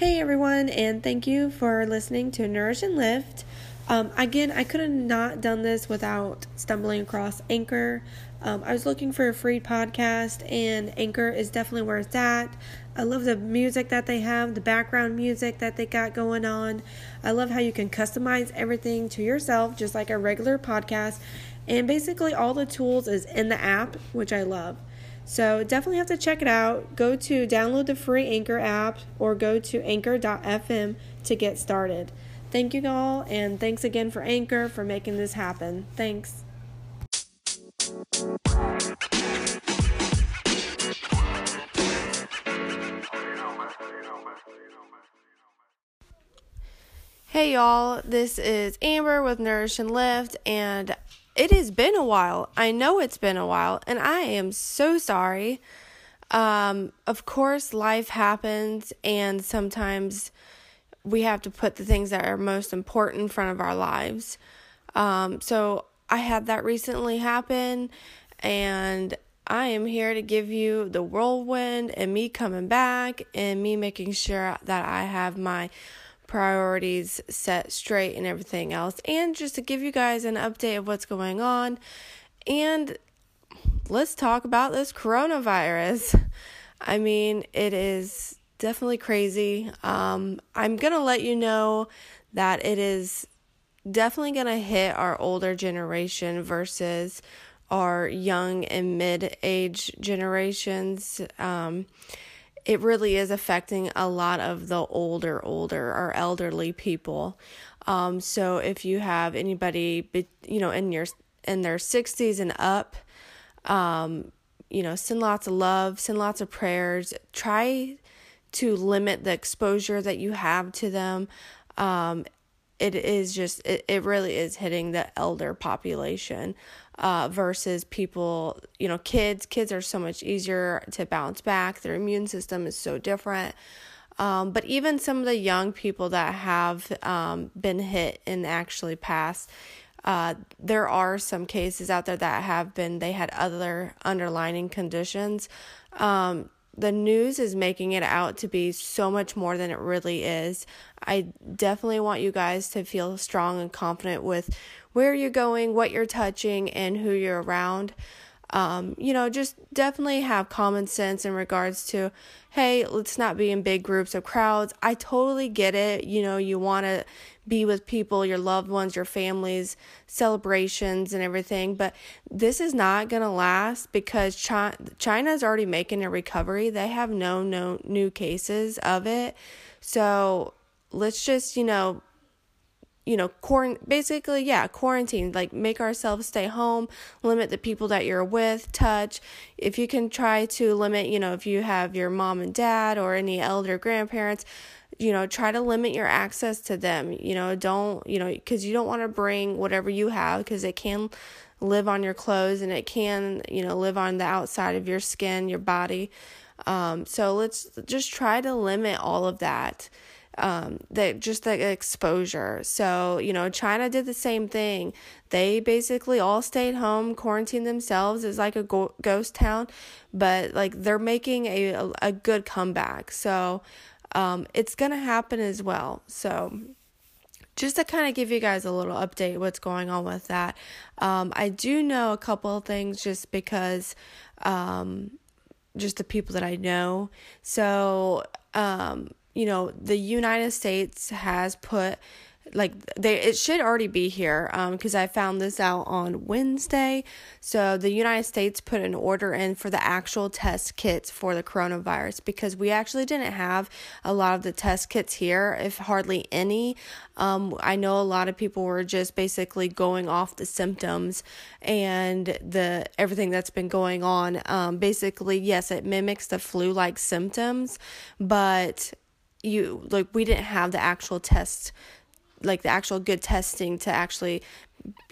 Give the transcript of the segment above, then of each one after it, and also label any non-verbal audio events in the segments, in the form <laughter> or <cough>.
Hey everyone, and thank you for listening to Nourish and Lift. Um, again, I could have not done this without stumbling across Anchor. Um, I was looking for a free podcast, and Anchor is definitely where it's at. I love the music that they have, the background music that they got going on. I love how you can customize everything to yourself, just like a regular podcast. And basically, all the tools is in the app, which I love. So definitely have to check it out. Go to download the free Anchor app or go to anchor.fm to get started. Thank you all, and thanks again for Anchor for making this happen. Thanks. Hey y'all, this is Amber with Nourish and Lift, and it has been a while. I know it's been a while, and I am so sorry. Um, of course, life happens, and sometimes we have to put the things that are most important in front of our lives. Um, so I had that recently happen, and I am here to give you the whirlwind and me coming back and me making sure that I have my priorities set straight and everything else, and just to give you guys an update of what's going on. And let's talk about this coronavirus. I mean, it is definitely crazy. Um, I'm going to let you know that it is definitely going to hit our older generation versus our young and mid age generations. Um, it really is affecting a lot of the older, older or elderly people. Um, so if you have anybody, you know, in your in their sixties and up, um, you know, send lots of love, send lots of prayers. Try to limit the exposure that you have to them. Um, it is just it, it really is hitting the elder population uh, versus people, you know, kids. Kids are so much easier to bounce back. Their immune system is so different. Um, but even some of the young people that have um, been hit and actually passed, uh, there are some cases out there that have been, they had other underlining conditions. Um, the news is making it out to be so much more than it really is. I definitely want you guys to feel strong and confident with where you're going, what you're touching, and who you're around. Um, you know, just definitely have common sense in regards to, hey, let's not be in big groups of crowds. I totally get it. You know, you want to be with people, your loved ones, your families, celebrations, and everything. But this is not going to last because China China's already making a recovery. They have no, no new cases of it. So let's just, you know, you know, quarant- basically, yeah, quarantine, like make ourselves stay home, limit the people that you're with, touch. If you can try to limit, you know, if you have your mom and dad or any elder grandparents, you know, try to limit your access to them. You know, don't, you know, because you don't want to bring whatever you have because it can live on your clothes and it can, you know, live on the outside of your skin, your body. Um, so let's just try to limit all of that um, that just the exposure. So, you know, China did the same thing. They basically all stayed home, quarantined themselves. It's like a go- ghost town, but like they're making a, a, good comeback. So, um, it's to happen as well. So, just to kind of give you guys a little update what's going on with that. Um, I do know a couple of things just because um, just the people that I know. So, um, you know, the United States has put like they it should already be here um because I found this out on Wednesday. So the United States put an order in for the actual test kits for the coronavirus because we actually didn't have a lot of the test kits here, if hardly any. Um I know a lot of people were just basically going off the symptoms and the everything that's been going on. Um basically yes, it mimics the flu-like symptoms, but you like we didn't have the actual test like the actual good testing to actually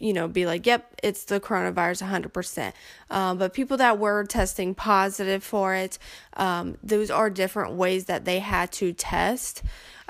you know be like yep it's the coronavirus 100% um, but people that were testing positive for it um, those are different ways that they had to test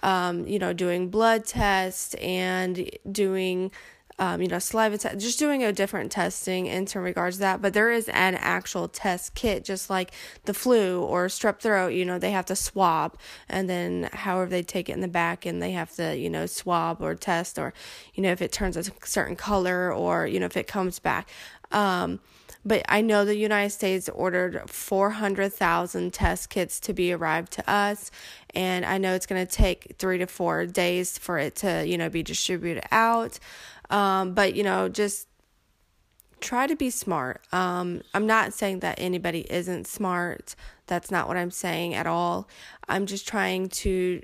um, you know doing blood tests and doing um, you know, saliva test, just doing a different testing in regards to that. But there is an actual test kit, just like the flu or strep throat, you know, they have to swab and then however they take it in the back and they have to, you know, swab or test or, you know, if it turns a certain color or, you know, if it comes back. Um, but I know the United States ordered 400,000 test kits to be arrived to us. And I know it's going to take three to four days for it to, you know, be distributed out. Um, but, you know, just try to be smart. Um, I'm not saying that anybody isn't smart. That's not what I'm saying at all. I'm just trying to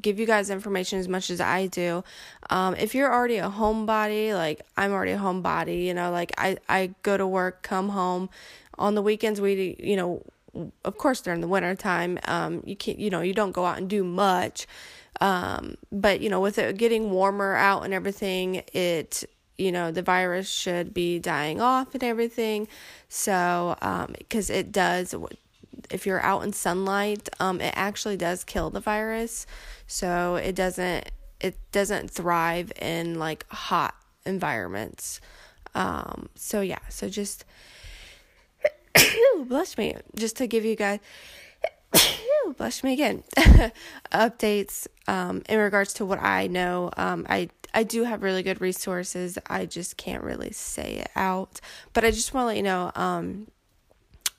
give you guys information as much as I do. Um, if you're already a homebody, like I'm already a homebody, you know, like I, I go to work, come home. On the weekends, we, you know, of course during the winter time, um, you can't, you know, you don't go out and do much. Um, but you know, with it getting warmer out and everything, it you know the virus should be dying off and everything. So because um, it does, if you're out in sunlight, um, it actually does kill the virus. So it doesn't it doesn't thrive in like hot environments. Um, so yeah, so just bless me, just to give you guys <coughs> bless me again. <laughs> Updates um, in regards to what I know. Um, I I do have really good resources. I just can't really say it out. But I just want to let you know. Um,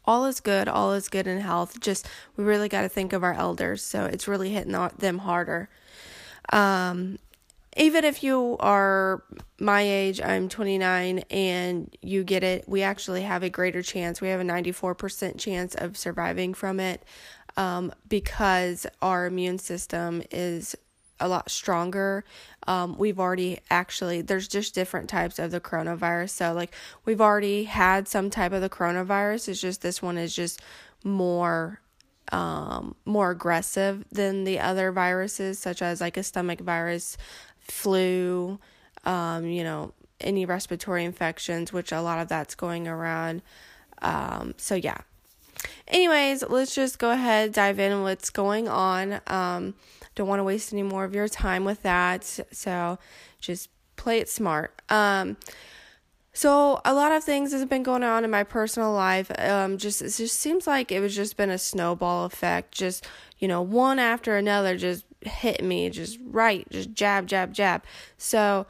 all is good. All is good in health. Just we really got to think of our elders. So it's really hitting them harder. Um, even if you are my age, I'm 29, and you get it, we actually have a greater chance. We have a 94% chance of surviving from it um, because our immune system is a lot stronger. Um, we've already actually, there's just different types of the coronavirus. So, like, we've already had some type of the coronavirus. It's just this one is just more um, more aggressive than the other viruses, such as like a stomach virus, flu, um, you know, any respiratory infections, which a lot of that's going around. Um, so yeah, Anyways, let's just go ahead, dive in what's going on. Um, don't want to waste any more of your time with that. So just play it smart. Um, so a lot of things has been going on in my personal life. Um, just it just seems like it was just been a snowball effect. Just you know, one after another, just hit me, just right, just jab, jab, jab. So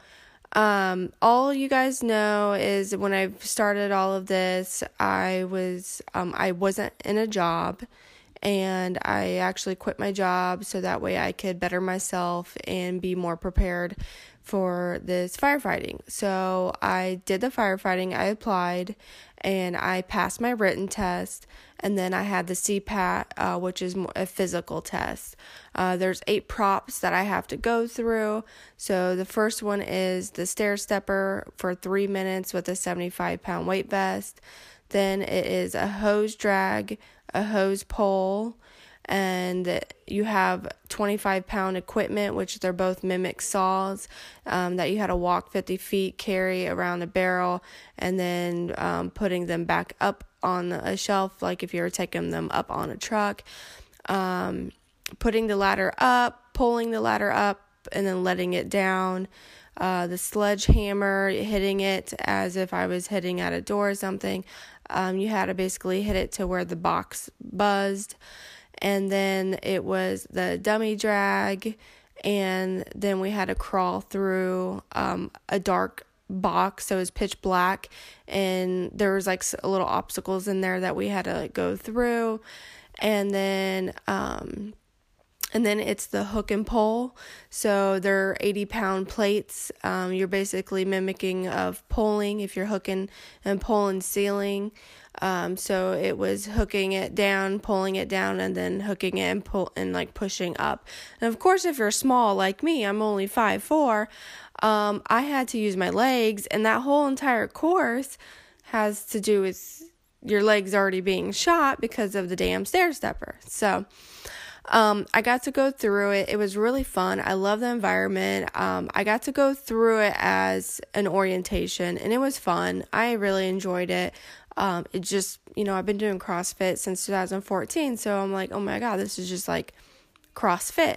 um, all you guys know is when I started all of this, I was um, I wasn't in a job, and I actually quit my job so that way I could better myself and be more prepared for this firefighting. So I did the firefighting, I applied, and I passed my written test, and then I had the CPAT, uh, which is a physical test. Uh, there's eight props that I have to go through. So the first one is the stair stepper for three minutes with a 75 pound weight vest. Then it is a hose drag, a hose pull, and you have 25 pound equipment, which they're both mimic saws um, that you had to walk 50 feet, carry around a barrel, and then um, putting them back up on a shelf, like if you were taking them up on a truck. Um, putting the ladder up, pulling the ladder up, and then letting it down. Uh, the sledgehammer, hitting it as if I was hitting at a door or something. Um, you had to basically hit it to where the box buzzed and then it was the dummy drag, and then we had to crawl through um, a dark box so it was pitch black and there was like little obstacles in there that we had to like, go through. And then um and then it's the hook and pole so they're 80 pound plates. Um, you're basically mimicking of pulling if you're hooking and pulling ceiling um, so it was hooking it down, pulling it down, and then hooking it and pull and like pushing up. And of course, if you're small like me, I'm only five four. Um, I had to use my legs, and that whole entire course has to do with your legs already being shot because of the damn stair stepper. So. Um, I got to go through it. It was really fun. I love the environment. Um, I got to go through it as an orientation and it was fun. I really enjoyed it. Um, it just, you know, I've been doing CrossFit since 2014, so I'm like, oh my god, this is just like CrossFit.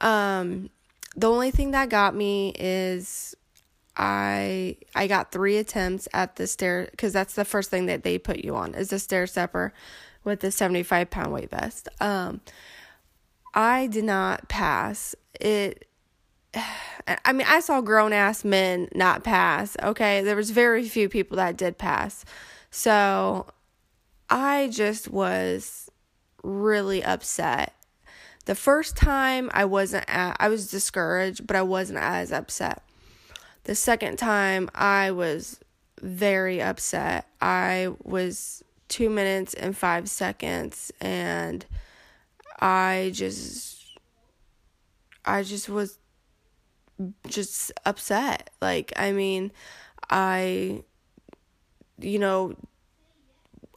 Um, the only thing that got me is I I got three attempts at the stair because that's the first thing that they put you on is the stair stepper with the 75 pound weight vest. Um, I did not pass it. <sighs> I mean, I saw grown ass men not pass. Okay, there was very few people that did pass, so I just was really upset. The first time I wasn't at, I was discouraged, but I wasn't as upset. The second time I was very upset. I was 2 minutes and 5 seconds and I just I just was just upset. Like I mean, I you know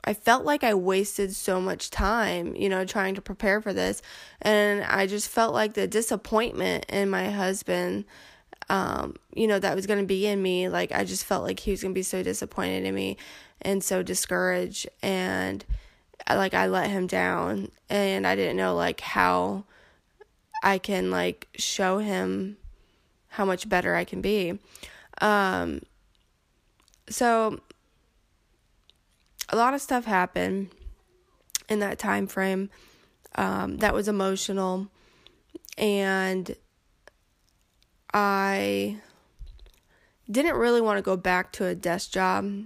I felt like I wasted so much time, you know, trying to prepare for this. And I just felt like the disappointment in my husband, um, you know, that was going to be in me. Like, I just felt like he was going to be so disappointed in me and so discouraged. And, like, I let him down. And I didn't know, like, how I can, like, show him how much better I can be. Um, so a lot of stuff happened in that time frame um, that was emotional. And i didn't really want to go back to a desk job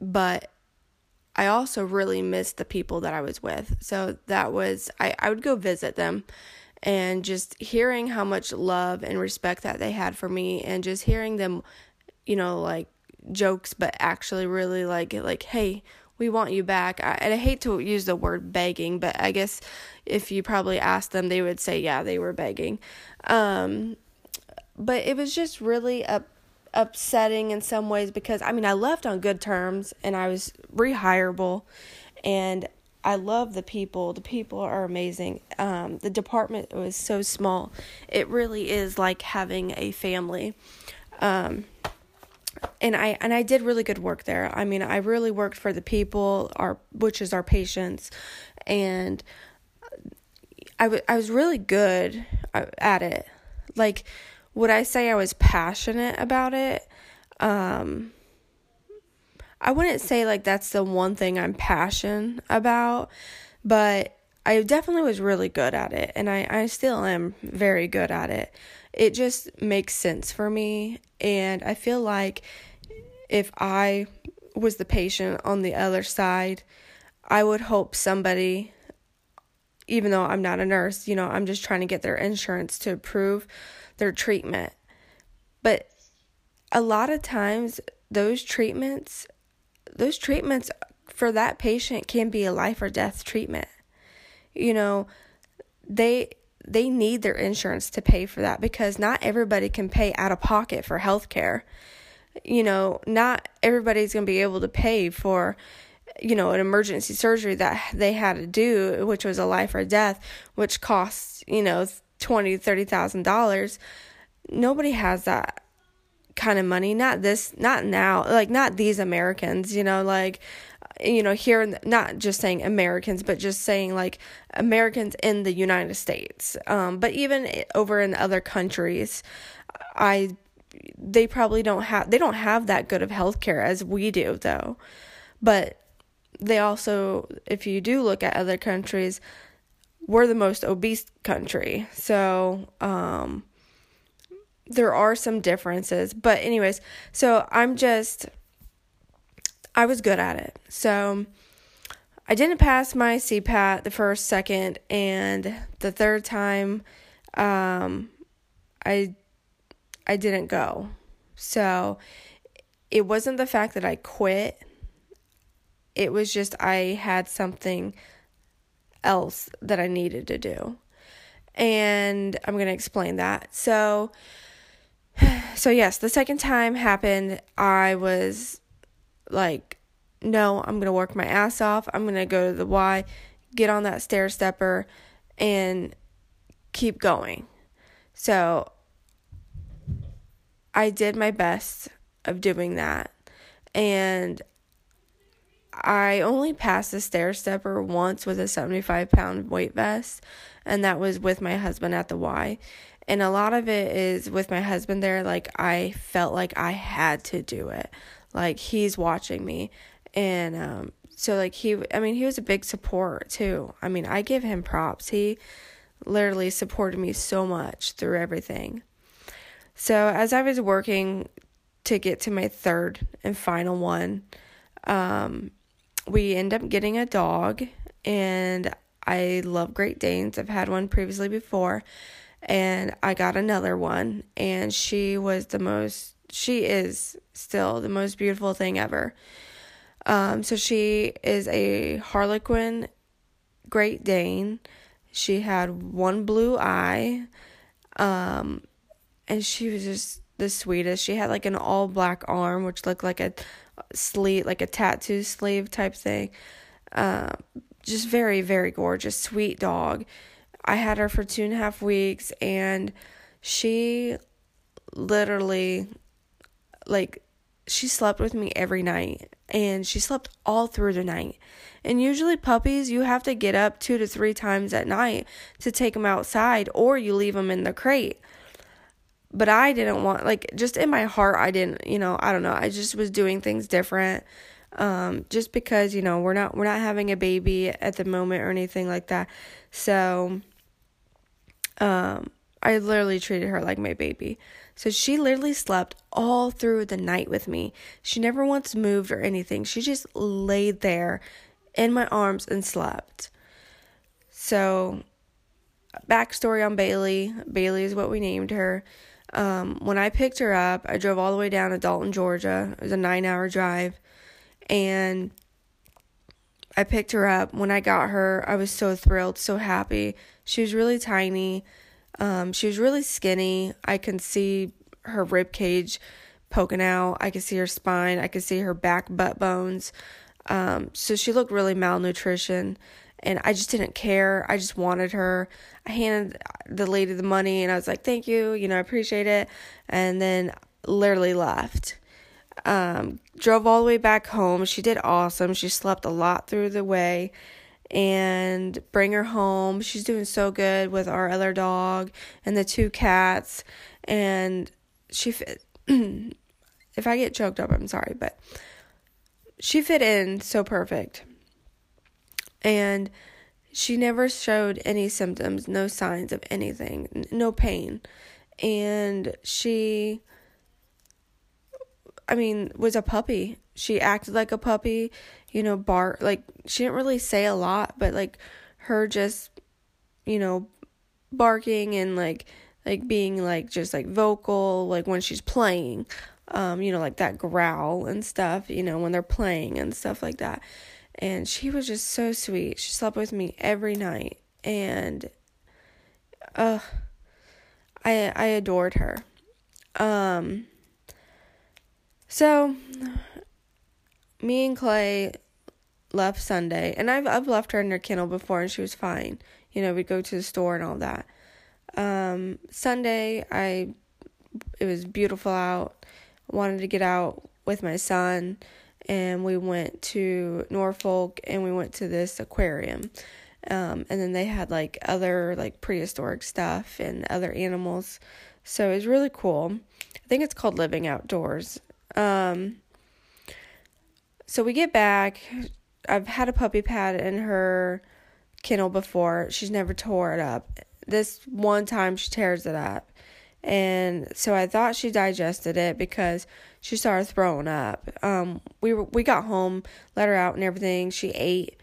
but i also really missed the people that i was with. So that was i, I would go visit them and just hearing how much love and respect that they had for me and just hearing them you know like jokes, but actually really like like, hey, we want you back. I, and I hate to use the word begging, but I guess if you probably asked them, they would say, yeah, they were begging. Um, but it was just really up, upsetting in some ways because I mean, I left on good terms and I was rehireable and I love the people. The people are amazing. Um, the department was so small. It really is like having a family. Um, and I and I did really good work there. I mean, I really worked for the people, our which is our patients, and I, w- I was really good uh, at it. Like, would I say I was passionate about it? Um, I wouldn't say like that's the one thing I'm passionate about, but I definitely was really good at it, and I, I still am very good at it. It just makes sense for me, and I feel like if I was the patient on the other side, I would hope somebody, even though I'm not a nurse, you know, I'm just trying to get their insurance to approve their treatment. But a lot of times, those treatments, those treatments for that patient can be a life or death treatment. You know, they they need their insurance to pay for that because not everybody can pay out of pocket for health care you know, not everybody's going to be able to pay for, you know, an emergency surgery that they had to do, which was a life or death, which costs, you know, twenty, thirty thousand dollars. Nobody has that kind of money. Not this, not now. Like not these Americans. You know, like you know here not just saying americans but just saying like americans in the united states. Um, but even over in other countries i they probably don't have they don't have that good of healthcare as we do though. But they also if you do look at other countries we're the most obese country. So um there are some differences. But anyways so i'm just i was good at it so i didn't pass my cpat the first second and the third time um i I didn't go. So it wasn't the fact that I quit. It was just I had something else that I needed to do. And I'm going to explain that. So <sighs> so yes, the second time happened, I was like no, I'm going to work my ass off. I'm going to go to the Y, get on that stair stepper and keep going. So I did my best of doing that. And I only passed the stair stepper once with a 75 pound weight vest, and that was with my husband at the Y. And a lot of it is with my husband there, like I felt like I had to do it. Like he's watching me. And um so like he I mean he was a big support too. I mean, I give him props. He literally supported me so much through everything. So as I was working to get to my third and final one, um, we end up getting a dog, and I love Great Danes. I've had one previously before, and I got another one, and she was the most. She is still the most beautiful thing ever. Um, so she is a Harlequin Great Dane. She had one blue eye. Um, and she was just the sweetest. She had like an all black arm, which looked like a sleeve, like a tattoo sleeve type thing. Uh, just very, very gorgeous, sweet dog. I had her for two and a half weeks, and she literally, like, she slept with me every night, and she slept all through the night. And usually, puppies, you have to get up two to three times at night to take them outside, or you leave them in the crate but I didn't want like just in my heart I didn't, you know, I don't know. I just was doing things different. Um just because, you know, we're not we're not having a baby at the moment or anything like that. So um I literally treated her like my baby. So she literally slept all through the night with me. She never once moved or anything. She just laid there in my arms and slept. So, backstory on Bailey Bailey is what we named her. Um, when I picked her up, I drove all the way down to Dalton, Georgia. It was a nine hour drive. And I picked her up. When I got her, I was so thrilled, so happy. She was really tiny. Um, she was really skinny. I can see her rib cage poking out. I could see her spine. I could see her back butt bones. Um, so she looked really malnutrition and I just didn't care. I just wanted her. I handed the lady the money and I was like, "Thank you, you know, I appreciate it." And then literally left. Um, drove all the way back home. She did awesome. She slept a lot through the way and bring her home. She's doing so good with our other dog and the two cats and she fit <clears throat> if I get choked up, I'm sorry, but she fit in so perfect and she never showed any symptoms, no signs of anything, no pain. And she, I mean, was a puppy. She acted like a puppy, you know, bar Like, she didn't really say a lot, but like her just, you know, barking and like, like being like just like vocal, like when she's playing, um, you know, like that growl and stuff, you know, when they're playing and stuff like that and she was just so sweet. She slept with me every night and uh I I adored her. Um so me and Clay left Sunday and I've I've left her in her kennel before and she was fine. You know, we'd go to the store and all that. Um Sunday I it was beautiful out. wanted to get out with my son and we went to Norfolk and we went to this aquarium. Um, and then they had like other like prehistoric stuff and other animals. So it was really cool. I think it's called Living Outdoors. Um, so we get back. I've had a puppy pad in her kennel before. She's never tore it up. This one time she tears it up. And so I thought she digested it because she started throwing up. Um, we we got home, let her out and everything. She ate,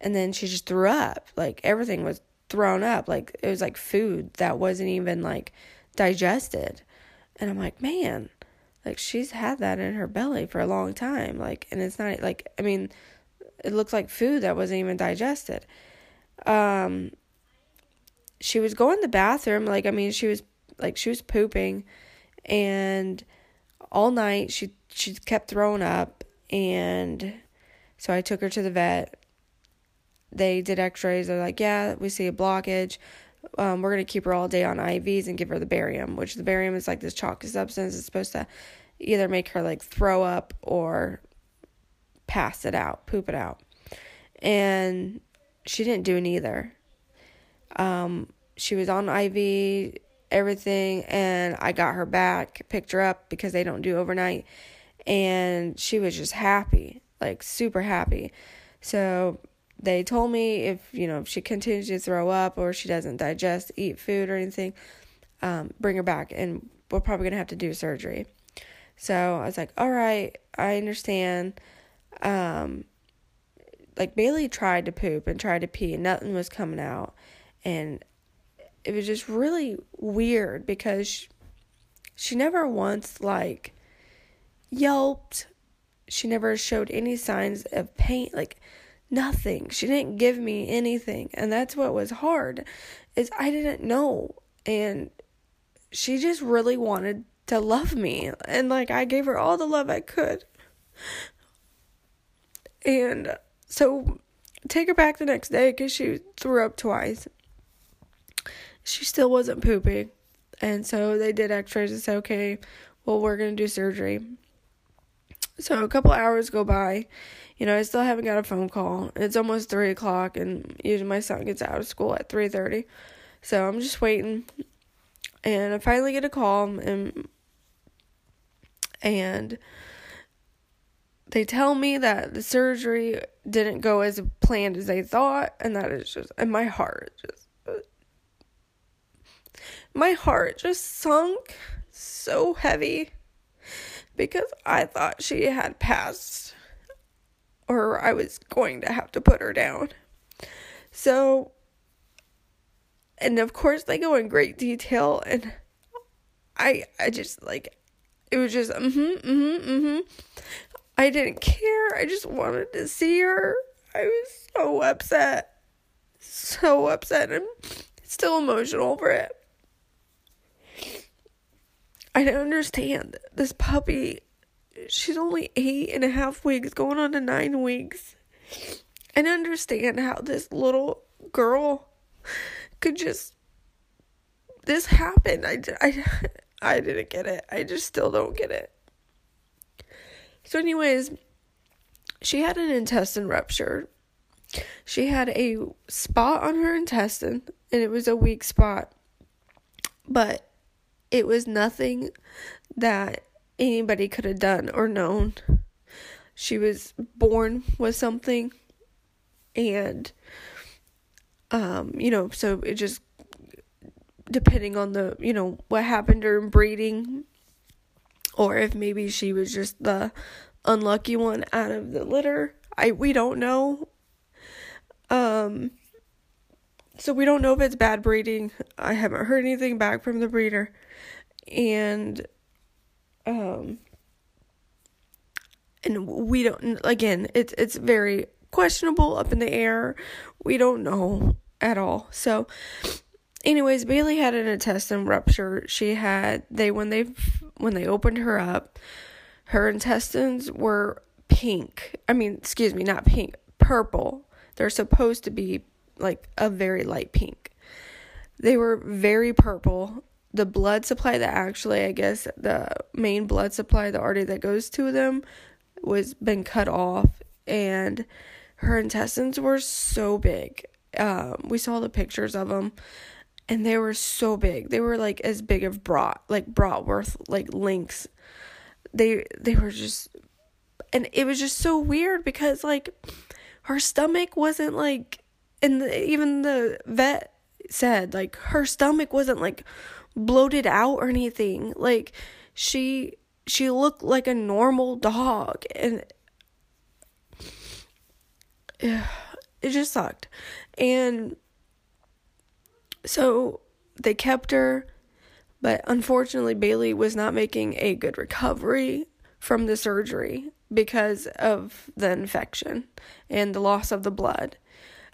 and then she just threw up. Like everything was thrown up. Like it was like food that wasn't even like digested. And I'm like, man, like she's had that in her belly for a long time. Like, and it's not like I mean, it looks like food that wasn't even digested. Um, she was going to the bathroom. Like I mean, she was like she was pooping, and all night. She she kept throwing up and so I took her to the vet. They did x-rays. They're like, "Yeah, we see a blockage. Um, we're going to keep her all day on IVs and give her the barium, which the barium is like this chalky substance. It's supposed to either make her like throw up or pass it out, poop it out. And she didn't do neither. Um, she was on IV everything, and I got her back, picked her up because they don't do overnight, and she was just happy, like super happy. So they told me if you know if she continues to throw up or she doesn't digest, eat food or anything, um, bring her back, and we're probably gonna have to do surgery. So I was like, all right, I understand. Um, like Bailey tried to poop and tried to pee, and nothing was coming out, and it was just really weird because she, she never once like yelped. She never showed any signs of pain, like nothing. She didn't give me anything, and that's what was hard. Is I didn't know, and she just really wanted to love me. And like I gave her all the love I could. And so take her back the next day because she threw up twice. She still wasn't pooping. And so they did x rays and said, okay, well, we're going to do surgery. So a couple hours go by. You know, I still haven't got a phone call. It's almost three o'clock, and usually my son gets out of school at three thirty. So I'm just waiting, and I finally get a call, and and they tell me that the surgery didn't go as planned as they thought and that is just and my heart just my heart just sunk so heavy because I thought she had passed or I was going to have to put her down. So and of course they go in great detail and I I just like it was just mm mhm mm mhm mm mhm. I didn't care. I just wanted to see her. I was so upset. So upset and still emotional over it. I don't understand. This puppy, she's only eight and a half weeks, going on to nine weeks. Don't understand how this little girl could just. This happened. I, I, <laughs> I didn't get it. I just still don't get it. So, anyways, she had an intestine rupture. She had a spot on her intestine, and it was a weak spot. But it was nothing that anybody could have done or known. She was born with something, and, um, you know, so it just depending on the you know what happened during breeding or if maybe she was just the unlucky one out of the litter i we don't know. Um so we don't know if it's bad breeding. I haven't heard anything back from the breeder. And um and we don't again it's it's very questionable up in the air we don't know at all so anyways, Bailey had an intestine rupture. She had they when they when they opened her up, her intestines were pink. I mean, excuse me, not pink, purple. They're supposed to be like a very light pink. They were very purple. The blood supply that actually, I guess, the main blood supply, the artery that goes to them, was been cut off, and her intestines were so big. Um, we saw the pictures of them and they were so big. They were like as big of brat, like bratwurst, like links. They they were just, and it was just so weird because like her stomach wasn't like, and the, even the vet said like her stomach wasn't like bloated out or anything. Like she she looked like a normal dog, and <sighs> it just sucked, and so they kept her, but unfortunately, Bailey was not making a good recovery from the surgery because of the infection and the loss of the blood.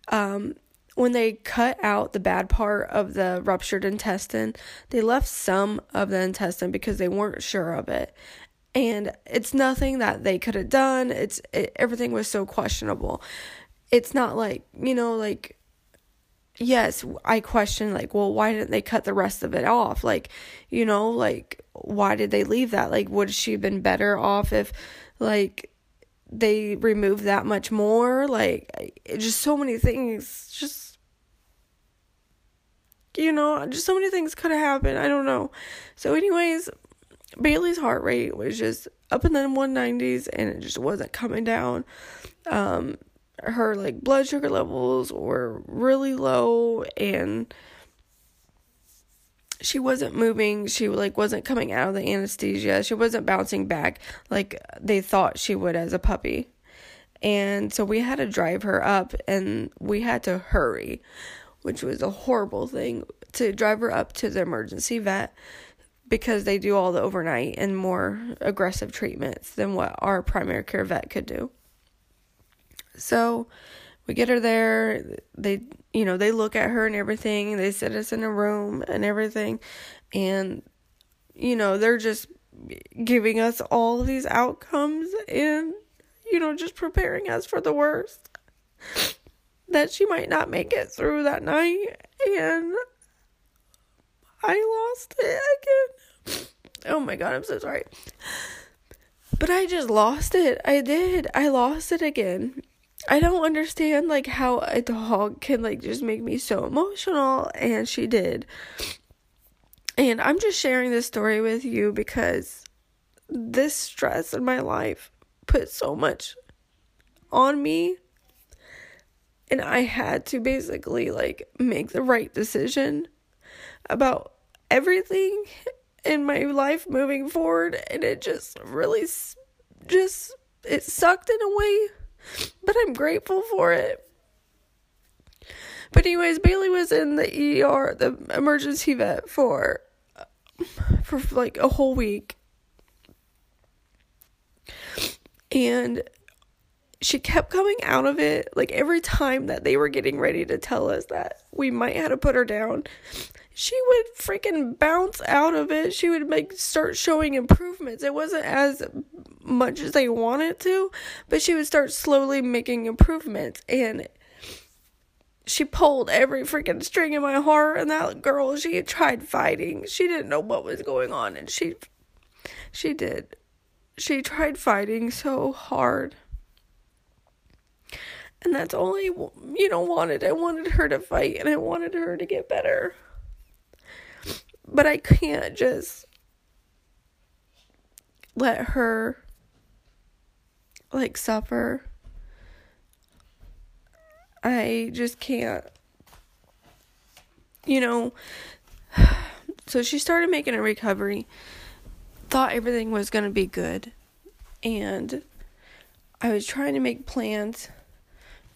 Um, when they cut out the bad part of the ruptured intestine, they left some of the intestine because they weren't sure of it. And it's nothing that they could have done. It's it, everything was so questionable. It's not like, you know, like yes, I question like, well, why didn't they cut the rest of it off? Like, you know, like why did they leave that? Like would she have been better off if like they removed that much more? Like just so many things just you know, just so many things could have happened. I don't know. So, anyways, Bailey's heart rate was just up in the 190s and it just wasn't coming down. Um, her like blood sugar levels were really low and she wasn't moving. She like wasn't coming out of the anesthesia. She wasn't bouncing back like they thought she would as a puppy. And so we had to drive her up and we had to hurry which was a horrible thing to drive her up to the emergency vet because they do all the overnight and more aggressive treatments than what our primary care vet could do. So we get her there. They you know they look at her and everything they sit us in a room and everything and you know they're just giving us all these outcomes and you know just preparing us for the worst. That she might not make it through that night and i lost it again. Oh my god i'm so sorry. But i just lost it. I did. I lost it again I don't understand like how a dog can like just make me so emotional and she did. And I'm just sharing this story with you because this stress in my life put so much on me and I had to basically like make the right decision about everything in my life moving forward and it just really just it sucked in a way but I'm grateful for it. But anyways, Bailey was in the ER, the emergency vet for for like a whole week. And she kept coming out of it like every time that they were getting ready to tell us that we might have to put her down she would freaking bounce out of it. She would like start showing improvements. It wasn't as much as they wanted to, but she would start slowly making improvements. And she pulled every freaking string in my heart and that girl she tried fighting. She didn't know what was going on and she she did. She tried fighting so hard. And that's all i you know wanted i wanted her to fight and i wanted her to get better but i can't just let her like suffer. I just can't. You know, <sighs> so she started making a recovery. Thought everything was going to be good. And I was trying to make plans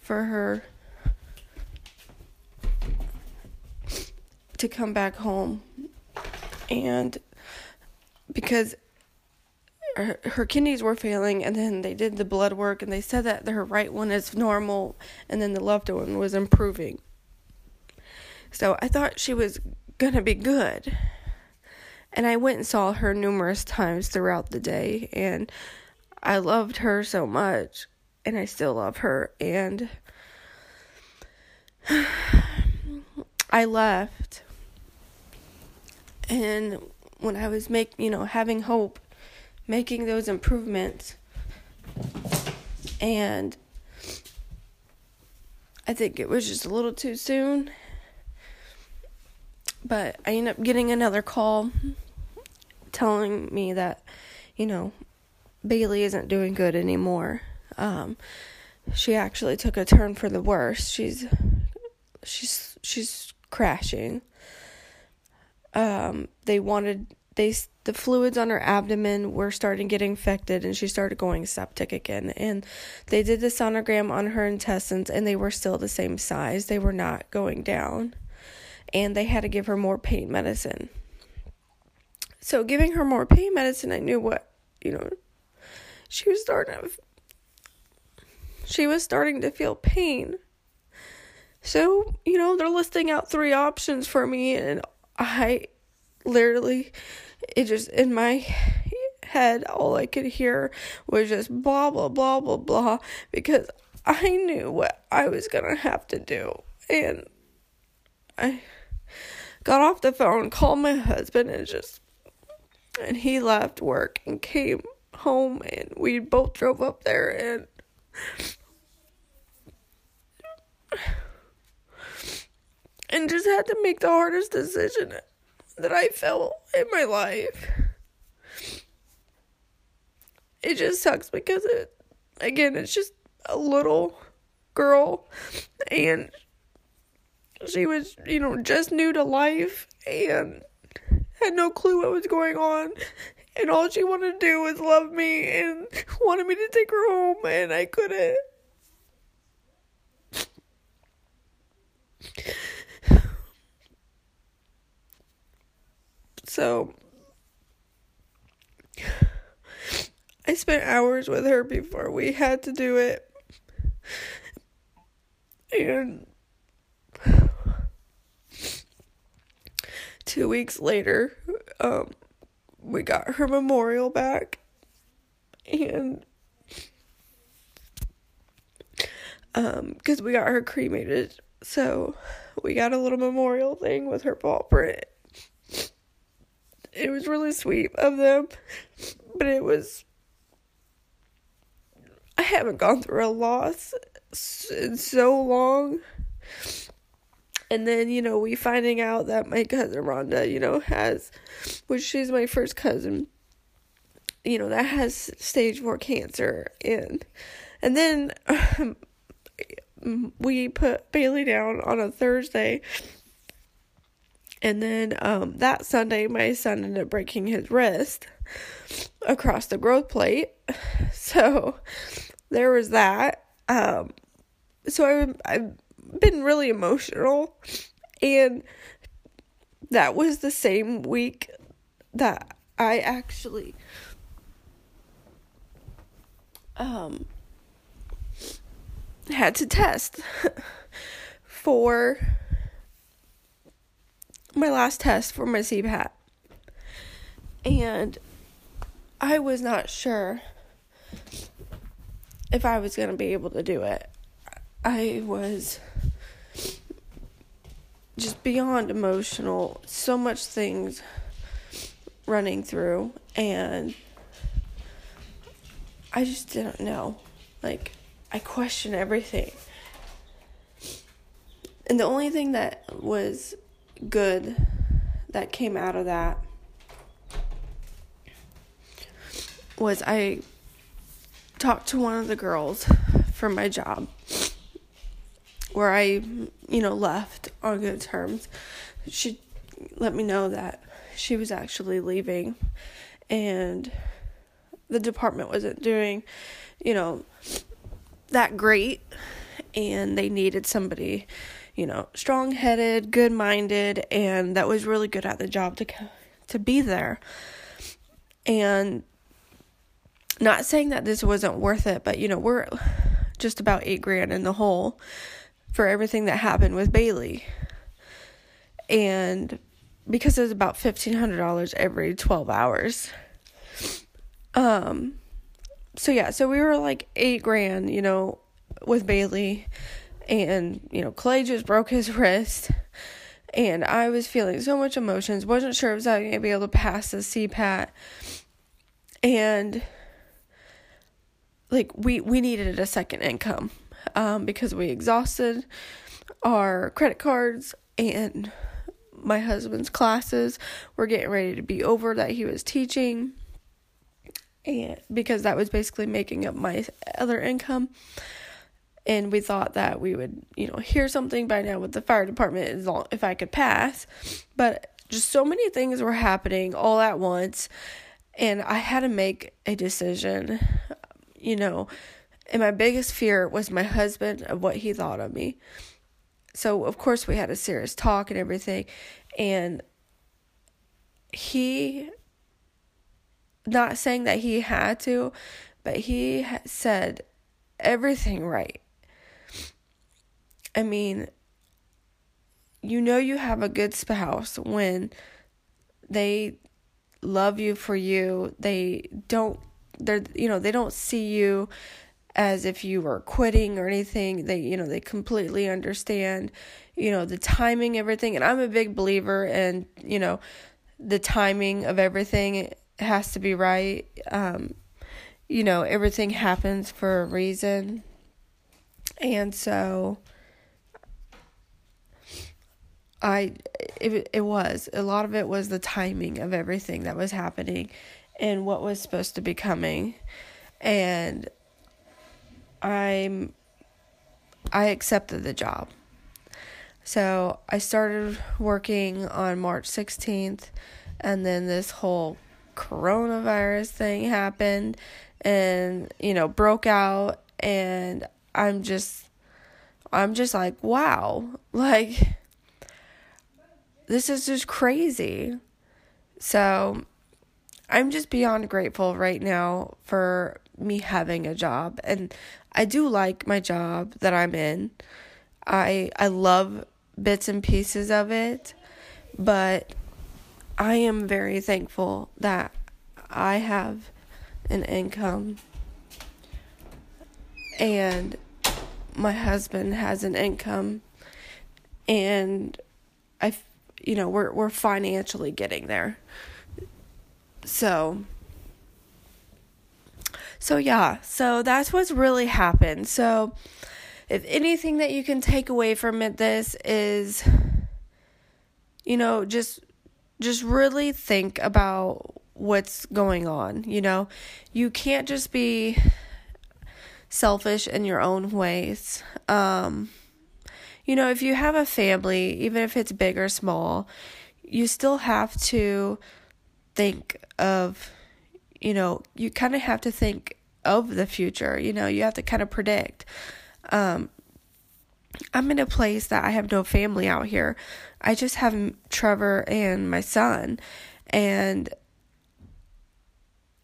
for her to come back home. And because her, her kidneys were failing and then they did the blood work and they said that her right one is normal and then the left one was improving. So I thought she was to be good. And I went and saw her numerous times throughout the day and I loved her so much and I still love her and <sighs> I left and when I was making, you know, having hope making those improvements. And I think it was just a little too soon. But I ended up getting another call telling me that, you know, Bailey isn't doing good anymore. Um, she actually took a turn for the worse. She's she's she's crashing. Um, they wanted they the fluids on her abdomen were starting to get infected and she started going septic again. And they did the sonogram on her intestines and they were still the same size. They were not going down. And they had to give her more pain medicine. So giving her more pain medicine i knew what you know she was starting to she was starting to feel pain. So you know they're listing out three options for me and i literally it just in my head all I could hear was just blah blah blah blah blah because I knew what I was gonna have to do. And I got off the phone, called my husband and just and he left work and came home and we both drove up there and and just had to make the hardest decision that I felt in my life. It just sucks because it, again, it's just a little girl and she was, you know, just new to life and had no clue what was going on. And all she wanted to do was love me and wanted me to take her home, and I couldn't. So, I spent hours with her before we had to do it. And two weeks later, um, we got her memorial back. And um, because we got her cremated, so we got a little memorial thing with her paw print. It was really sweet of them, but it was. I haven't gone through a loss in so long. And then, you know, we finding out that my cousin Rhonda, you know, has, which she's my first cousin, you know, that has stage four cancer. And, and then um, <laughs> we put Bailey down on a Thursday. And then um, that Sunday, my son ended up breaking his wrist across the growth plate. <laughs> So there was that. Um, so I, I've been really emotional, and that was the same week that I actually um had to test <laughs> for my last test for my CPAT. And I was not sure if I was going to be able to do it. I was just beyond emotional. So much things running through, and I just didn't know. Like, I questioned everything. And the only thing that was good that came out of that was I talked to one of the girls from my job where I, you know, left on good terms. She let me know that she was actually leaving and the department wasn't doing, you know, that great and they needed somebody, you know, strong-headed, good-minded and that was really good at the job to to be there. And not saying that this wasn't worth it, but you know, we're just about 8 grand in the hole for everything that happened with Bailey. And because it was about $1500 every 12 hours. Um so yeah, so we were like 8 grand, you know, with Bailey and you know, Clay just broke his <laughs> wrist. And I was feeling so much emotions, wasn't sure if I was going to be able to pass the CPAT. And like we we needed a second income um, because we exhausted our credit cards and my husband's classes were getting ready to be over that he was teaching. And because that was basically making up my other income and we thought that we would you know hear something by now with the fire department as long if I could pass but just so many things were happening all at once and I had to make a decision you know and my biggest fear was my husband of what he thought of me. So, of course, we had a serious talk and everything. And he, not saying that he had to, but he said everything right. I mean, you know, you have a good spouse when they love you for you. They don't, they're, you know, they don't see you as if you were quitting or anything. They, you know, they completely understand, you know, the timing, everything. And I'm a big believer in, you know, the timing of everything has to be right. Um, you know, everything happens for a reason. And so I it it was. A lot of it was the timing of everything that was happening and what was supposed to be coming. And I'm I accepted the job. So I started working on March 16th and then this whole coronavirus thing happened and you know broke out and I'm just I'm just like wow. <laughs> Like this is just crazy. So I'm just beyond grateful right now for me having a job and I do like my job that I'm in. I I love bits and pieces of it, but I am very thankful that I have an income and my husband has an income and I you know, we're we're financially getting there. So so yeah, so that's what's really happened. So if anything that you can take away from it this is you know, just just really think about what's going on, you know. You can't just be selfish in your own ways. Um you know, if you have a family, even if it's big or small, you still have to think of, you know, you kind of have to think of the future. You know, you have to kind of predict. Um, I'm in a place that I have no family out here. I just have Trevor and my son, and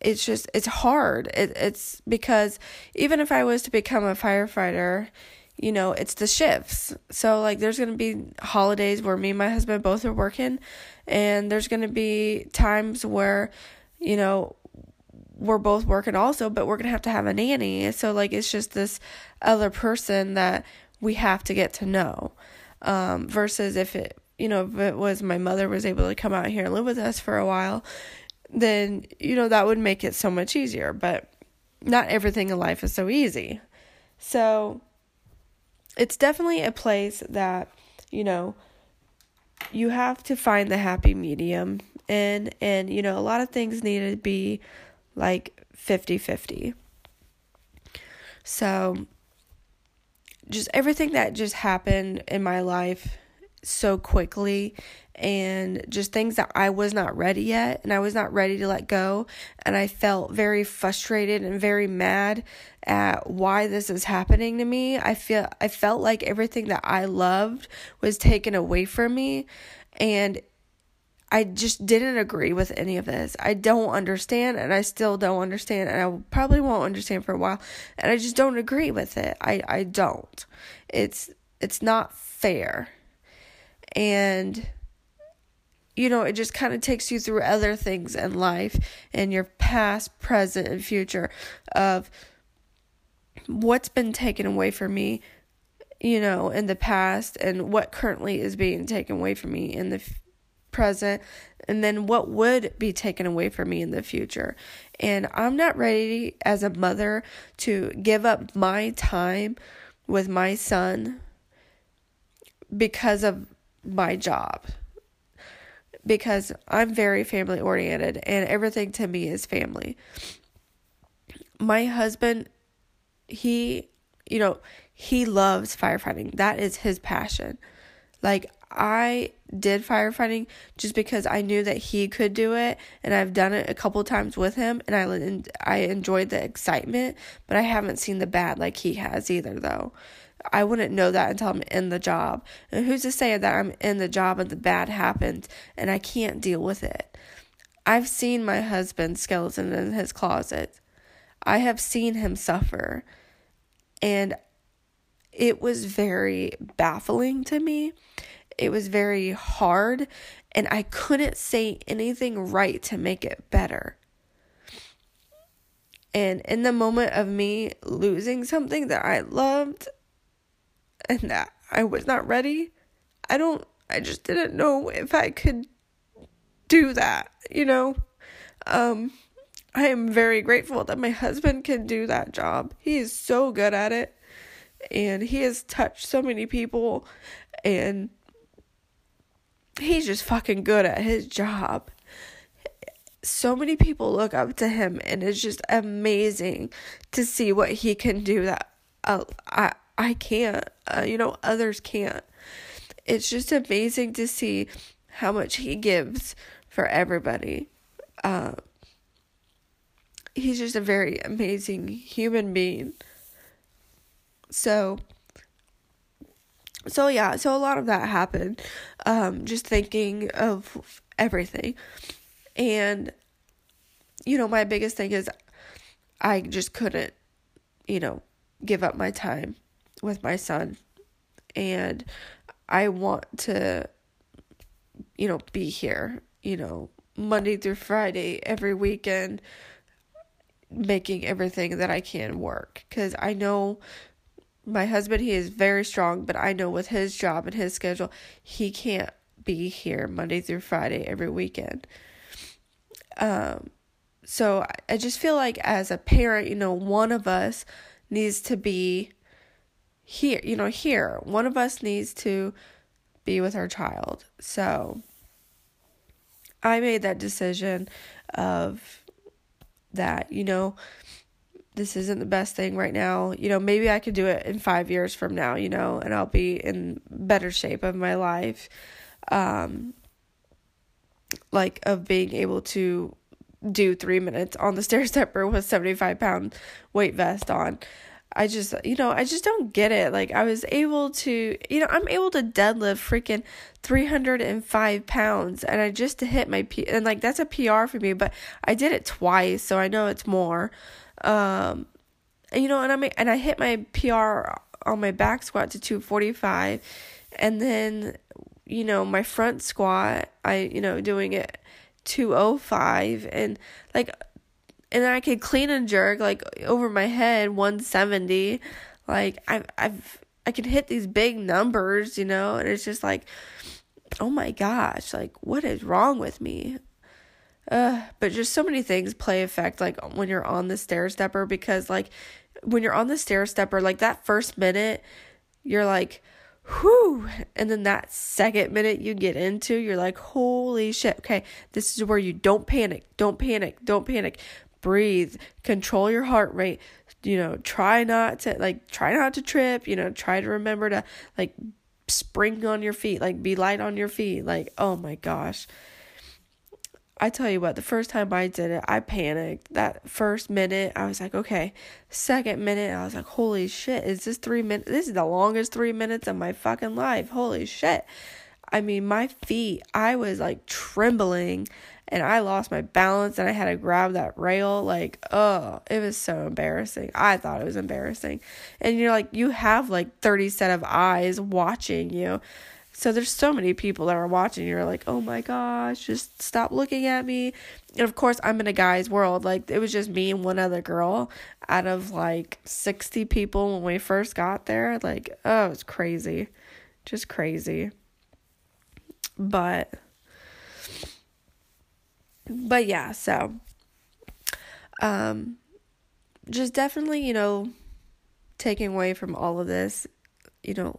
it's just it's hard. It, it's because even if I was to become a firefighter you know, it's the shifts. So like there's going to be holidays where me and my husband both are working and there's going to be times where you know we're both working also, but we're going to have to have a nanny. So like it's just this other person that we have to get to know. Um versus if it you know, if it was my mother was able to come out here and live with us for a while, then you know that would make it so much easier, but not everything in life is so easy. So it's definitely a place that, you know, you have to find the happy medium in and you know, a lot of things need to be like 50-50. So just everything that just happened in my life so quickly and just things that I was not ready yet and I was not ready to let go and I felt very frustrated and very mad at why this is happening to me. I feel I felt like everything that I loved was taken away from me and I just didn't agree with any of this. I don't understand and I still don't understand and I probably won't understand for a while and I just don't agree with it. I I don't. It's it's not fair. And you know, it just kind of takes you through other things in life and your past, present, and future of what's been taken away from me, you know, in the past and what currently is being taken away from me in the f- present and then what would be taken away from me in the future. And I'm not ready as a mother to give up my time with my son because of my job because I'm very family oriented and everything to me is family. My husband, he, you know, he loves firefighting. That is his passion. Like, I did firefighting just because I knew that he could do it, and I've done it a couple times with him, and I I enjoyed the excitement, but I haven't seen the bad like he has either, though. I wouldn't know that until I'm in the job. And who's to say that I'm in the job and the bad happens and I can't deal with it? I've seen my husband's skeleton in his closet. I have seen him suffer. And it was very baffling to me. It was very hard. And I couldn't say anything right to make it better. And in the moment of me losing something that I loved, and that I was not ready. I don't, I just didn't know if I could do that, you know? Um, I am very grateful that my husband can do that job. He is so good at it. And he has touched so many people and he's just fucking good at his job. So many people look up to him, and it's just amazing to see what he can do that uh, I I can't. Uh, you know, others can't. It's just amazing to see how much he gives for everybody. Uh, he's just a very amazing human being. So, so yeah, so a lot of that happened. Um, just thinking of everything. And, you know, my biggest thing is I just couldn't, you know, give up my time with my son. And I want to, you know, be here, you know, Monday through Friday, every weekend, making everything that I can work. Because I know my husband, he is very strong, but I know with his job and his schedule, he can't be here Monday through Friday every weekend. Um, so I just feel like as a parent, you know, one of us needs to be here, you know, here. One of us needs to be with our child. So I made that decision of that, you know, this isn't the best thing right now. You know, maybe I could do it in five years from now, you know, and I'll be in better shape of my life. Um, like of being able to do three minutes on the <laughs> stair stepper with 75 pound weight vest on. I just, you know, I just don't get it. Like, I was able to, you know, I'm able to deadlift freaking 305 pounds, and I just hit my P, and like, that's a PR for me, but I did it twice, so I know it's more. Um, and, you know, and I and I hit my PR on my back squat to 245, and then, you know, my front squat, I, you know, doing it 205, and like, and then I could clean and jerk like over my head 170. Like I've I've I can hit these big numbers, you know, and it's just like, oh my gosh, like what is wrong with me? Uh, but just so many things play effect like when you're on the stair stepper because like when you're on the stair stepper, like that first minute, you're like, whew. And then that second minute you get into, you're like, holy shit. Okay, this is where you don't panic, don't panic, don't panic breathe, control your heart rate, you know, try not to like try not to trip, you know, try to remember to like spring on your feet, like be light on your feet. Like, oh my gosh. I tell you what, the first time I did it, I panicked. That first minute, I was like, okay. Second minute, I was like, holy shit, is this three minutes? This is the longest three minutes of my fucking life. Holy shit. I mean, my feet, I was like trembling and I lost my balance and I had to grab that rail. Like, oh, it was so embarrassing. I thought it was embarrassing. And you're like, you have like 30 set of eyes watching you. So there's so many people that are watching. You're like, oh my gosh, just stop looking at me. And of course, I'm in a guy's world. Like, it was just me and one other girl out of like 60 people when we first got there. Like, oh, it's crazy. Just crazy. But but yeah, so um just definitely, you know, taking away from all of this, you know,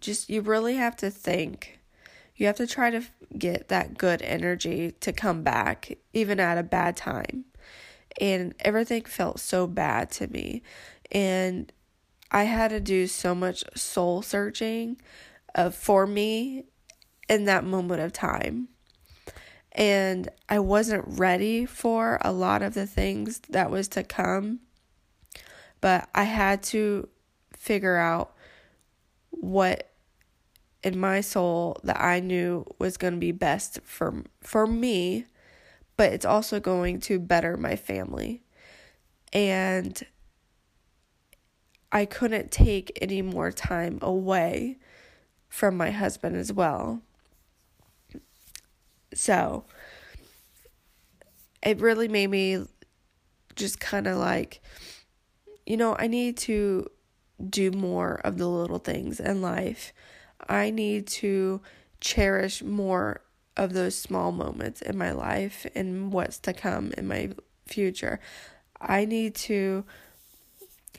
just you really have to think. You have to try to get that good energy to come back even at a bad time. And everything felt so bad to me. And I had to do so much soul searching uh, for me in that moment of time and I wasn't ready for a lot of the things that was to come. But I had to figure out what in my soul that I knew was going to be best for for me, but it's also going to better my family. And I couldn't take any more time away from my husband as well. So it really made me just kind of like, you know, I need to do more of the little things in life. I need to cherish more of those small moments in my life and what's to come in my future. I need to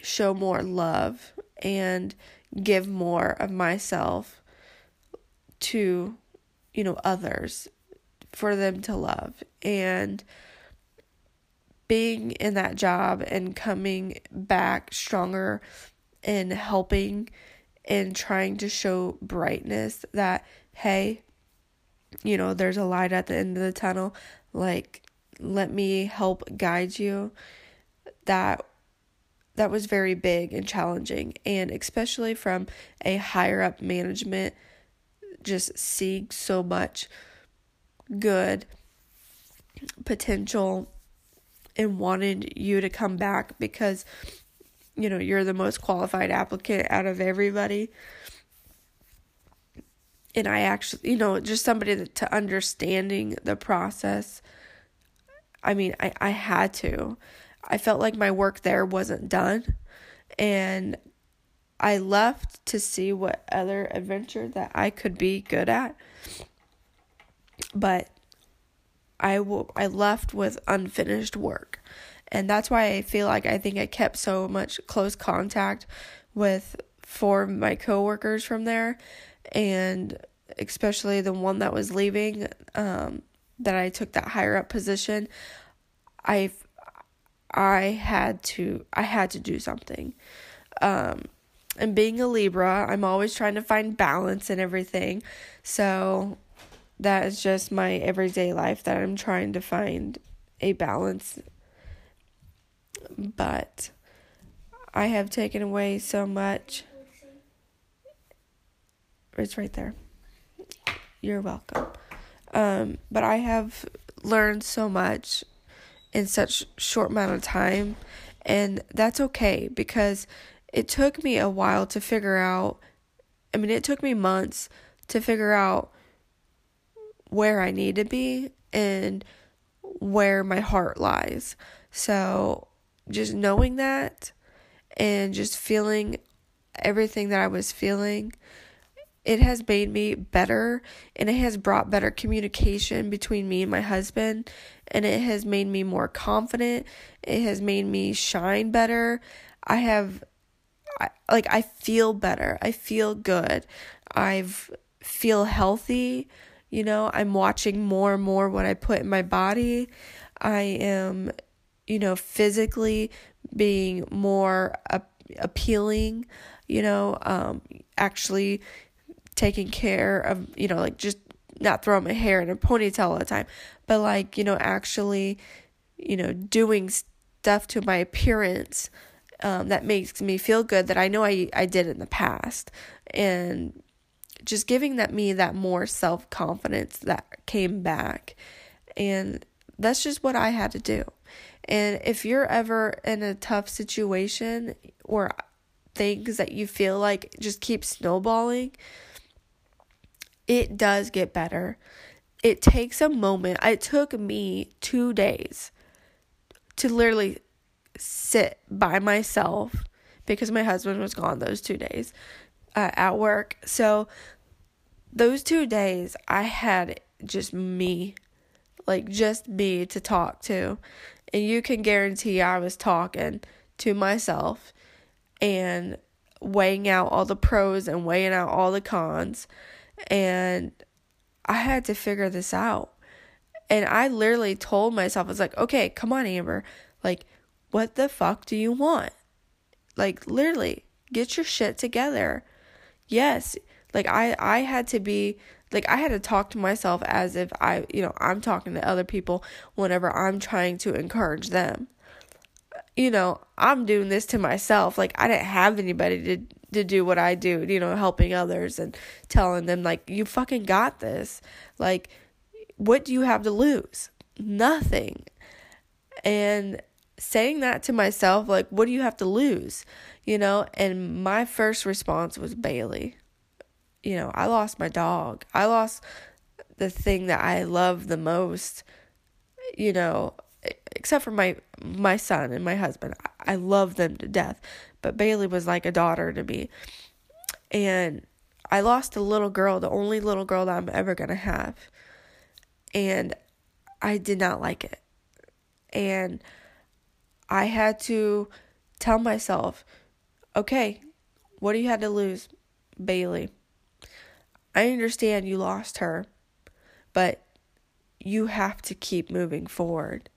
show more love and give more of myself to, you know, others for them to love. And being in that job and coming back stronger and helping and trying to show brightness that, hey, you know, there's a light at the end of the tunnel. Like, let me help guide you. That that was very big and challenging and especially from a higher up management just seeing so much good potential and wanted you to come back because you know you're the most qualified applicant out of everybody. And I actually you know just somebody that, to understanding the process I mean I I had to. I felt like my work there wasn't done. And I left to see what other adventure that I could be good at but I will I left with unfinished work. And that's why I feel like I think I kept so much close contact with four of my coworkers from there and especially the one that was leaving um, that I took that higher up position I I had to I had to do something um, and being a Libra I'm always trying to find balance and everything so that is just my everyday life that I'm trying to find a balance. But I have taken away so much. It's right there. You're welcome. Um, but I have learned so much in such short amount of time and that's okay because it took me a while to figure out I mean it took me months to figure out where I need to be and where my heart lies. So just knowing that and just feeling everything that I was feeling, it has made me better and it has brought better communication between me and my husband and it has made me more confident. It has made me shine better. I have I, like I feel better. I feel good. I've feel healthy. You know, I'm watching more and more what I put in my body. I am, you know, physically being more appealing, you know, um, actually taking care of, you know, like just not throwing my hair in a ponytail all the time, but like, you know, actually, you know, doing stuff to my appearance um, that makes me feel good that I know I, I did in the past. And just giving that me that more self confidence that came back. And that's just what I had to do. And if you're ever in a tough situation or things that you feel like just keep snowballing, it does get better. It takes a moment. It took me two days to literally sit by myself because my husband was gone those two days uh, at work. So those two days, I had just me, like just me to talk to. And you can guarantee I was talking to myself and weighing out all the pros and weighing out all the cons. And I had to figure this out. And I literally told myself, I was like, okay, come on, Amber. Like, what the fuck do you want? Like, literally, get your shit together. Yes, like I I had to be like I had to talk to myself as if I, you know, I'm talking to other people whenever I'm trying to encourage them. You know, I'm doing this to myself. Like I didn't have anybody to to do what I do, you know, helping others and telling them like you fucking got this. Like what do you have to lose? Nothing. And saying that to myself like what do you have to lose? You know, and my first response was Bailey you know, I lost my dog. I lost the thing that I love the most, you know, except for my my son and my husband. I love them to death, but Bailey was like a daughter to me. And I lost a little girl, the only little girl that I'm ever going to have. And I did not like it. And I had to tell myself, okay, what do you have to lose, Bailey? I understand you lost her, but you have to keep moving forward.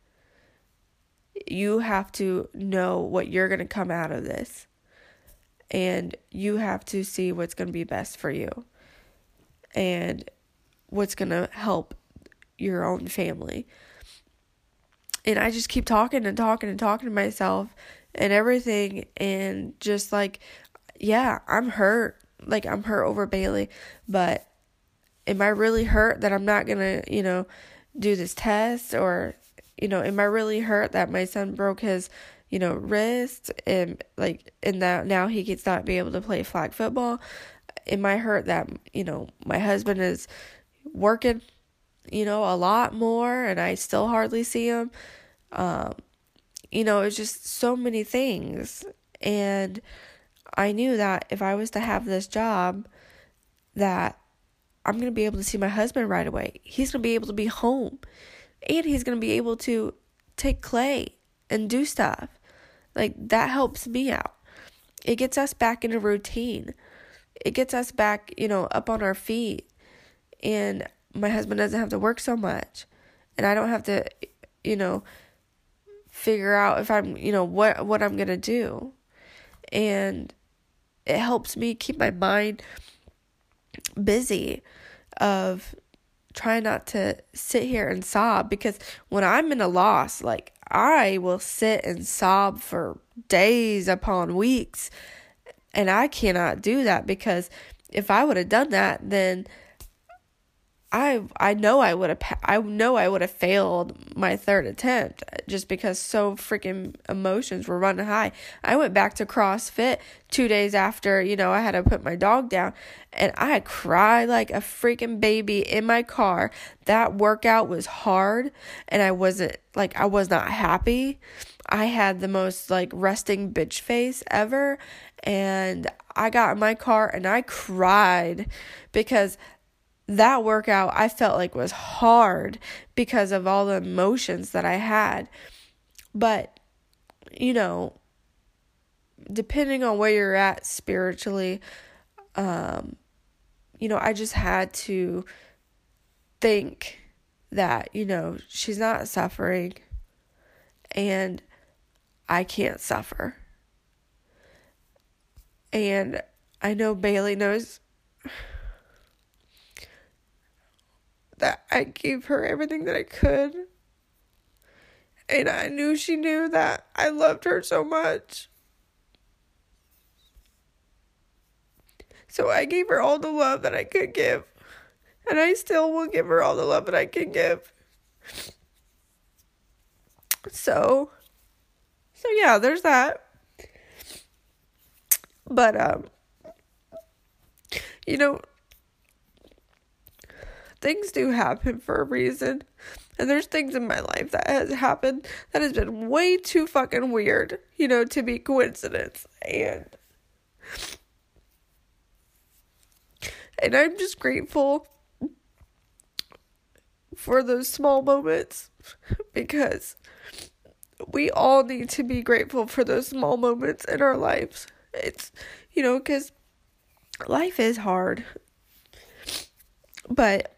You have to know what you're going to come out of this. And you have to see what's going to be best for you and what's going to help your own family. And I just keep talking and talking and talking to myself and everything. And just like, yeah, I'm hurt. Like, I'm hurt over Bailey. But am I really hurt that I'm not going to, you know, do this test? Or, you know, am I really hurt that my son broke his, you know, wrist and like, and that now he gets not be able to play flag football? Am I hurt that, you know, my husband is working, you know, a lot more and I still hardly see him? Um, you know, it's just so many things. And I knew that if I was to have this job, that I'm going to be able to see my husband right away. He's going to be able to be home. And he's going to be able to take Clay and do stuff. Like that helps me out. It gets us back in a routine. It gets us back, you know, up on our feet. And my husband doesn't have to work so much. And I don't have to, you know, figure out if I'm, you know, what what I'm going to do. And it helps me keep my mind busy of trying not to sit here and sob because when I'm in a loss, like I will sit and sob for days upon weeks. And I cannot do that because if I would have done that, then I I know I would have I know I would have failed my third attempt uh, just because so freaking emotions were running high. I went back to CrossFit 2 days after, you know, I had to put my dog down and I cried like a freaking baby in my car. That workout was hard and I wasn't like I was not happy. I had the most like resting bitch face ever and I got in my car and I cried because that workout I felt like was hard because of all the emotions that I had. But, you know, depending on where you're at spiritually, um, you know, I just had to think that, you know, she's not suffering and I can't suffer. And I know Bailey knows that I gave her everything that I could. And I knew she knew that I loved her so much. So I gave her all the love that I could give. And I still will give her all the love that I can give. So so yeah, there's that. But um you know, things do happen for a reason. And there's things in my life that has happened that has been way too fucking weird, you know, to be coincidence. And and I'm just grateful for those small moments because we all need to be grateful for those small moments in our lives. It's, you know, because life is hard. But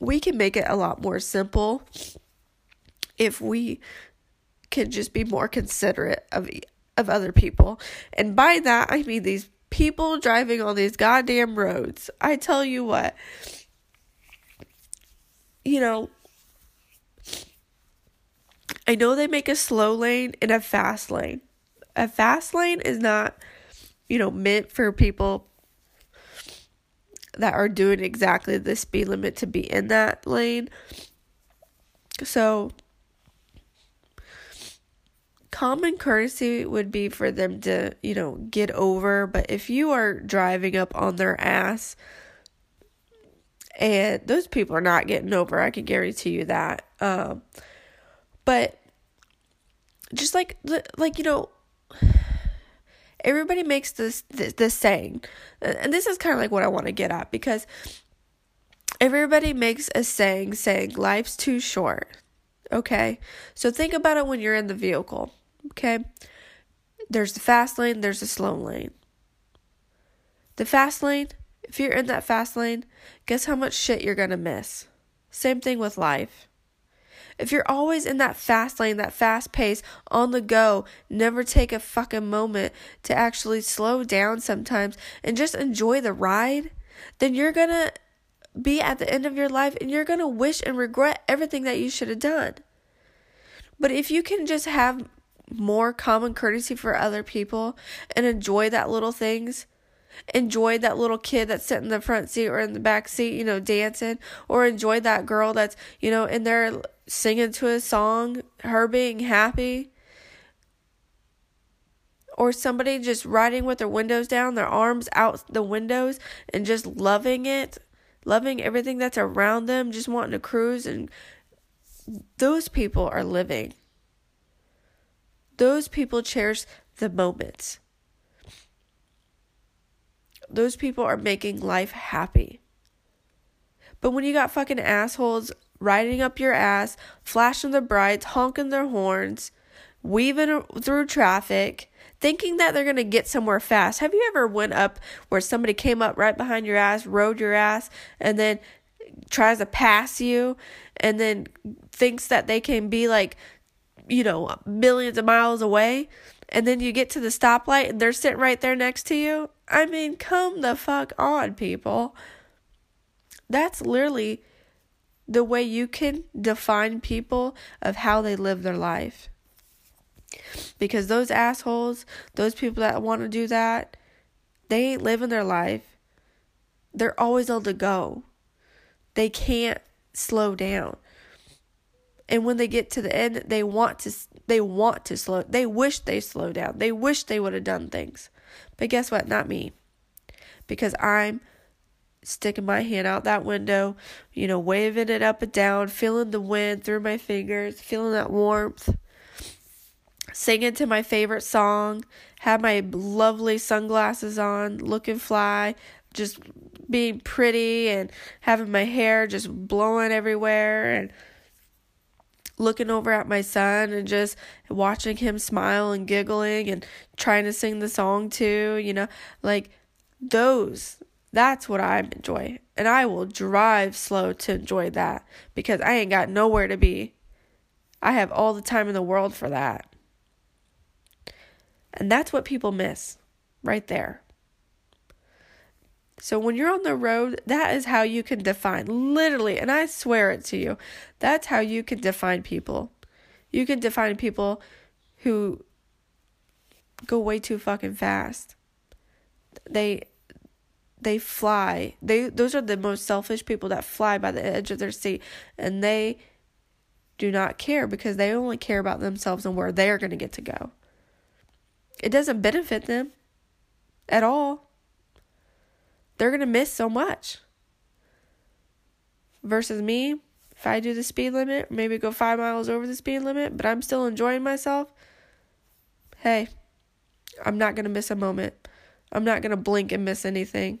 we can make it a lot more simple if we can just be more considerate of of other people. And by that I mean these people driving on these goddamn roads. I tell you what. You know, I know they make a slow lane and a fast lane. A fast lane is not, you know, meant for people that are doing exactly the speed limit to be in that lane. So, common courtesy would be for them to, you know, get over. But if you are driving up on their ass, and those people are not getting over, I can guarantee you that. Um, but just like, like you know, everybody makes this this, this saying, and this is kind of like what I want to get at because everybody makes a saying saying life's too short. Okay, so think about it when you're in the vehicle. Okay, there's the fast lane, there's the slow lane. The fast lane if you're in that fast lane, guess how much shit you're to miss? Same thing with life. If you're always in that fast lane, that fast pace, on the go, never take a fucking moment to actually slow down sometimes and just enjoy the ride, then you're gonna be at the end of your life and you're gonna wish and regret everything that you should have done. But if you can just have more common courtesy for other people and enjoy that little things, enjoy that little kid that's sitting in the front seat or in the back seat, you know, dancing, or enjoy that girl that's, you know, in there singing to a song, her being happy. Or somebody just riding with their windows down, their arms out the windows, and just loving it, loving everything that's around them, just wanting to cruise. And those people are living. Those people cherish the moments those people are making life happy. But when you got fucking assholes riding up your ass, flashing their brights, honking their horns, weaving through traffic, thinking that they're going to get somewhere fast. Have you ever went up where somebody came up right behind your ass, rode your ass, and then tries to pass you and then thinks that they can be like, you know, millions of miles away? And then you get to the stoplight and they're sitting right there next to you. I mean, come the fuck on, people. That's literally the way you can define people of how they live their life. Because those assholes, those people that want to do that, they ain't living their life. They're always on the go. They can't slow down and when they get to the end they want to they want to slow they wish they slow down. They wish they would have done things. But guess what? Not me. Because i'm sticking my hand out that window you know waving it up and down feeling the wind through my fingers feeling that warmth singing to my favorite song have my lovely sunglasses on looking fly just being pretty and having my hair just blowing everywhere and looking over at my son and just watching him smile and giggling and trying to sing the song too, you know, like those that's what I enjoy. And I will drive slow to enjoy that because I ain't got nowhere to be. I have all the time in the world for that. And that's what people miss right there. So when you're on the road, that is how you can define, literally, and I swear it to you, that's how you can define people. You can define people who go way too fucking fast. They they fly. They those are the most selfish people that fly by the edge of their seat and they do not care because they only care about themselves and where they're going to get to go. It doesn't benefit them at all they're going to miss so much. Versus me, if I do the speed limit, maybe go five miles over the speed limit, but I'm still enjoying myself, hey, I'm not going to miss a moment. I'm not going to blink and miss anything.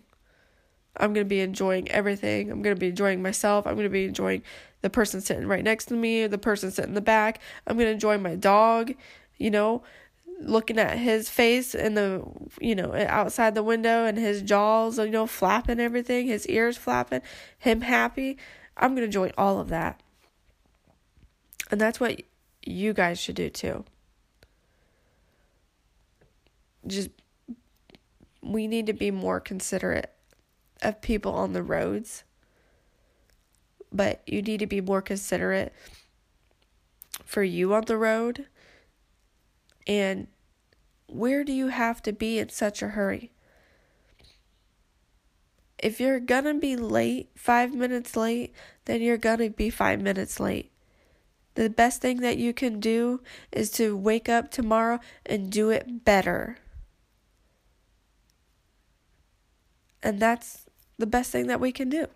I'm going to be enjoying everything. I'm going to be enjoying myself. I'm going to be enjoying the person sitting right next to me, the person sitting in the back. I'm going to enjoy my dog, you know looking at his face in the you know outside the window and his jaws you know flapping everything his ears flapping him happy. I'm going to join all of that. And that's what you guys should do too. Just we need to be more considerate of people on the roads. But you need to be more considerate for you on the road and where do you have to be in such a hurry? If you're gonna be late, five minutes late, then you're gonna be five minutes late. The best thing that you can do is to wake up tomorrow and do it better. And that's the best thing that we can do.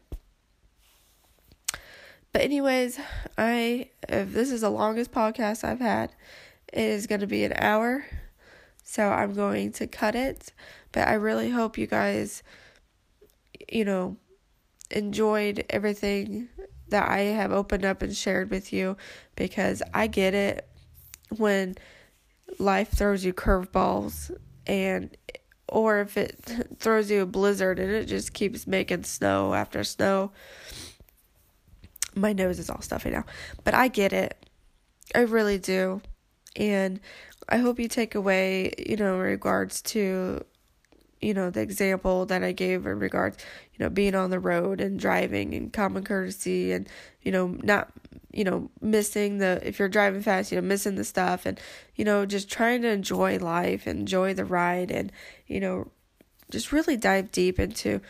But anyways, I this is the longest podcast I've had. It is going to be an hour, so I'm going to cut it. But I really hope you guys, you know, enjoyed everything that I have opened up and shared with you because I get it when life throws you curveballs and or if it <laughs> throws you a blizzard and it just keeps making snow after snow. My nose is all stuffy now, but I get it. I really do. And I hope you take away, you know, in regards to, you know, the example that I gave in regards, you know, being on the road and driving and common courtesy and, you know, not, you know, missing the, if you're driving fast, you know, missing the stuff and, you know, just trying to enjoy life, enjoy the ride and, you know, just really dive deep into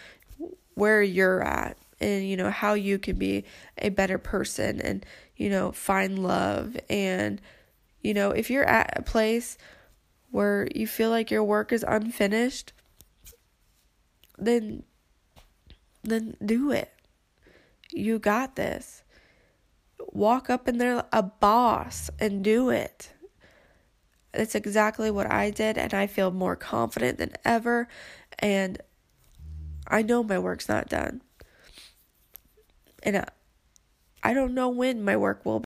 where you're at and you know how you can be a better person and you know find love and you know if you're at a place where you feel like your work is unfinished then then do it. You got this. Walk up in there a boss and do it. That's exactly what I did and I feel more confident than ever and I know my work's not done. And I, I don't know when my work will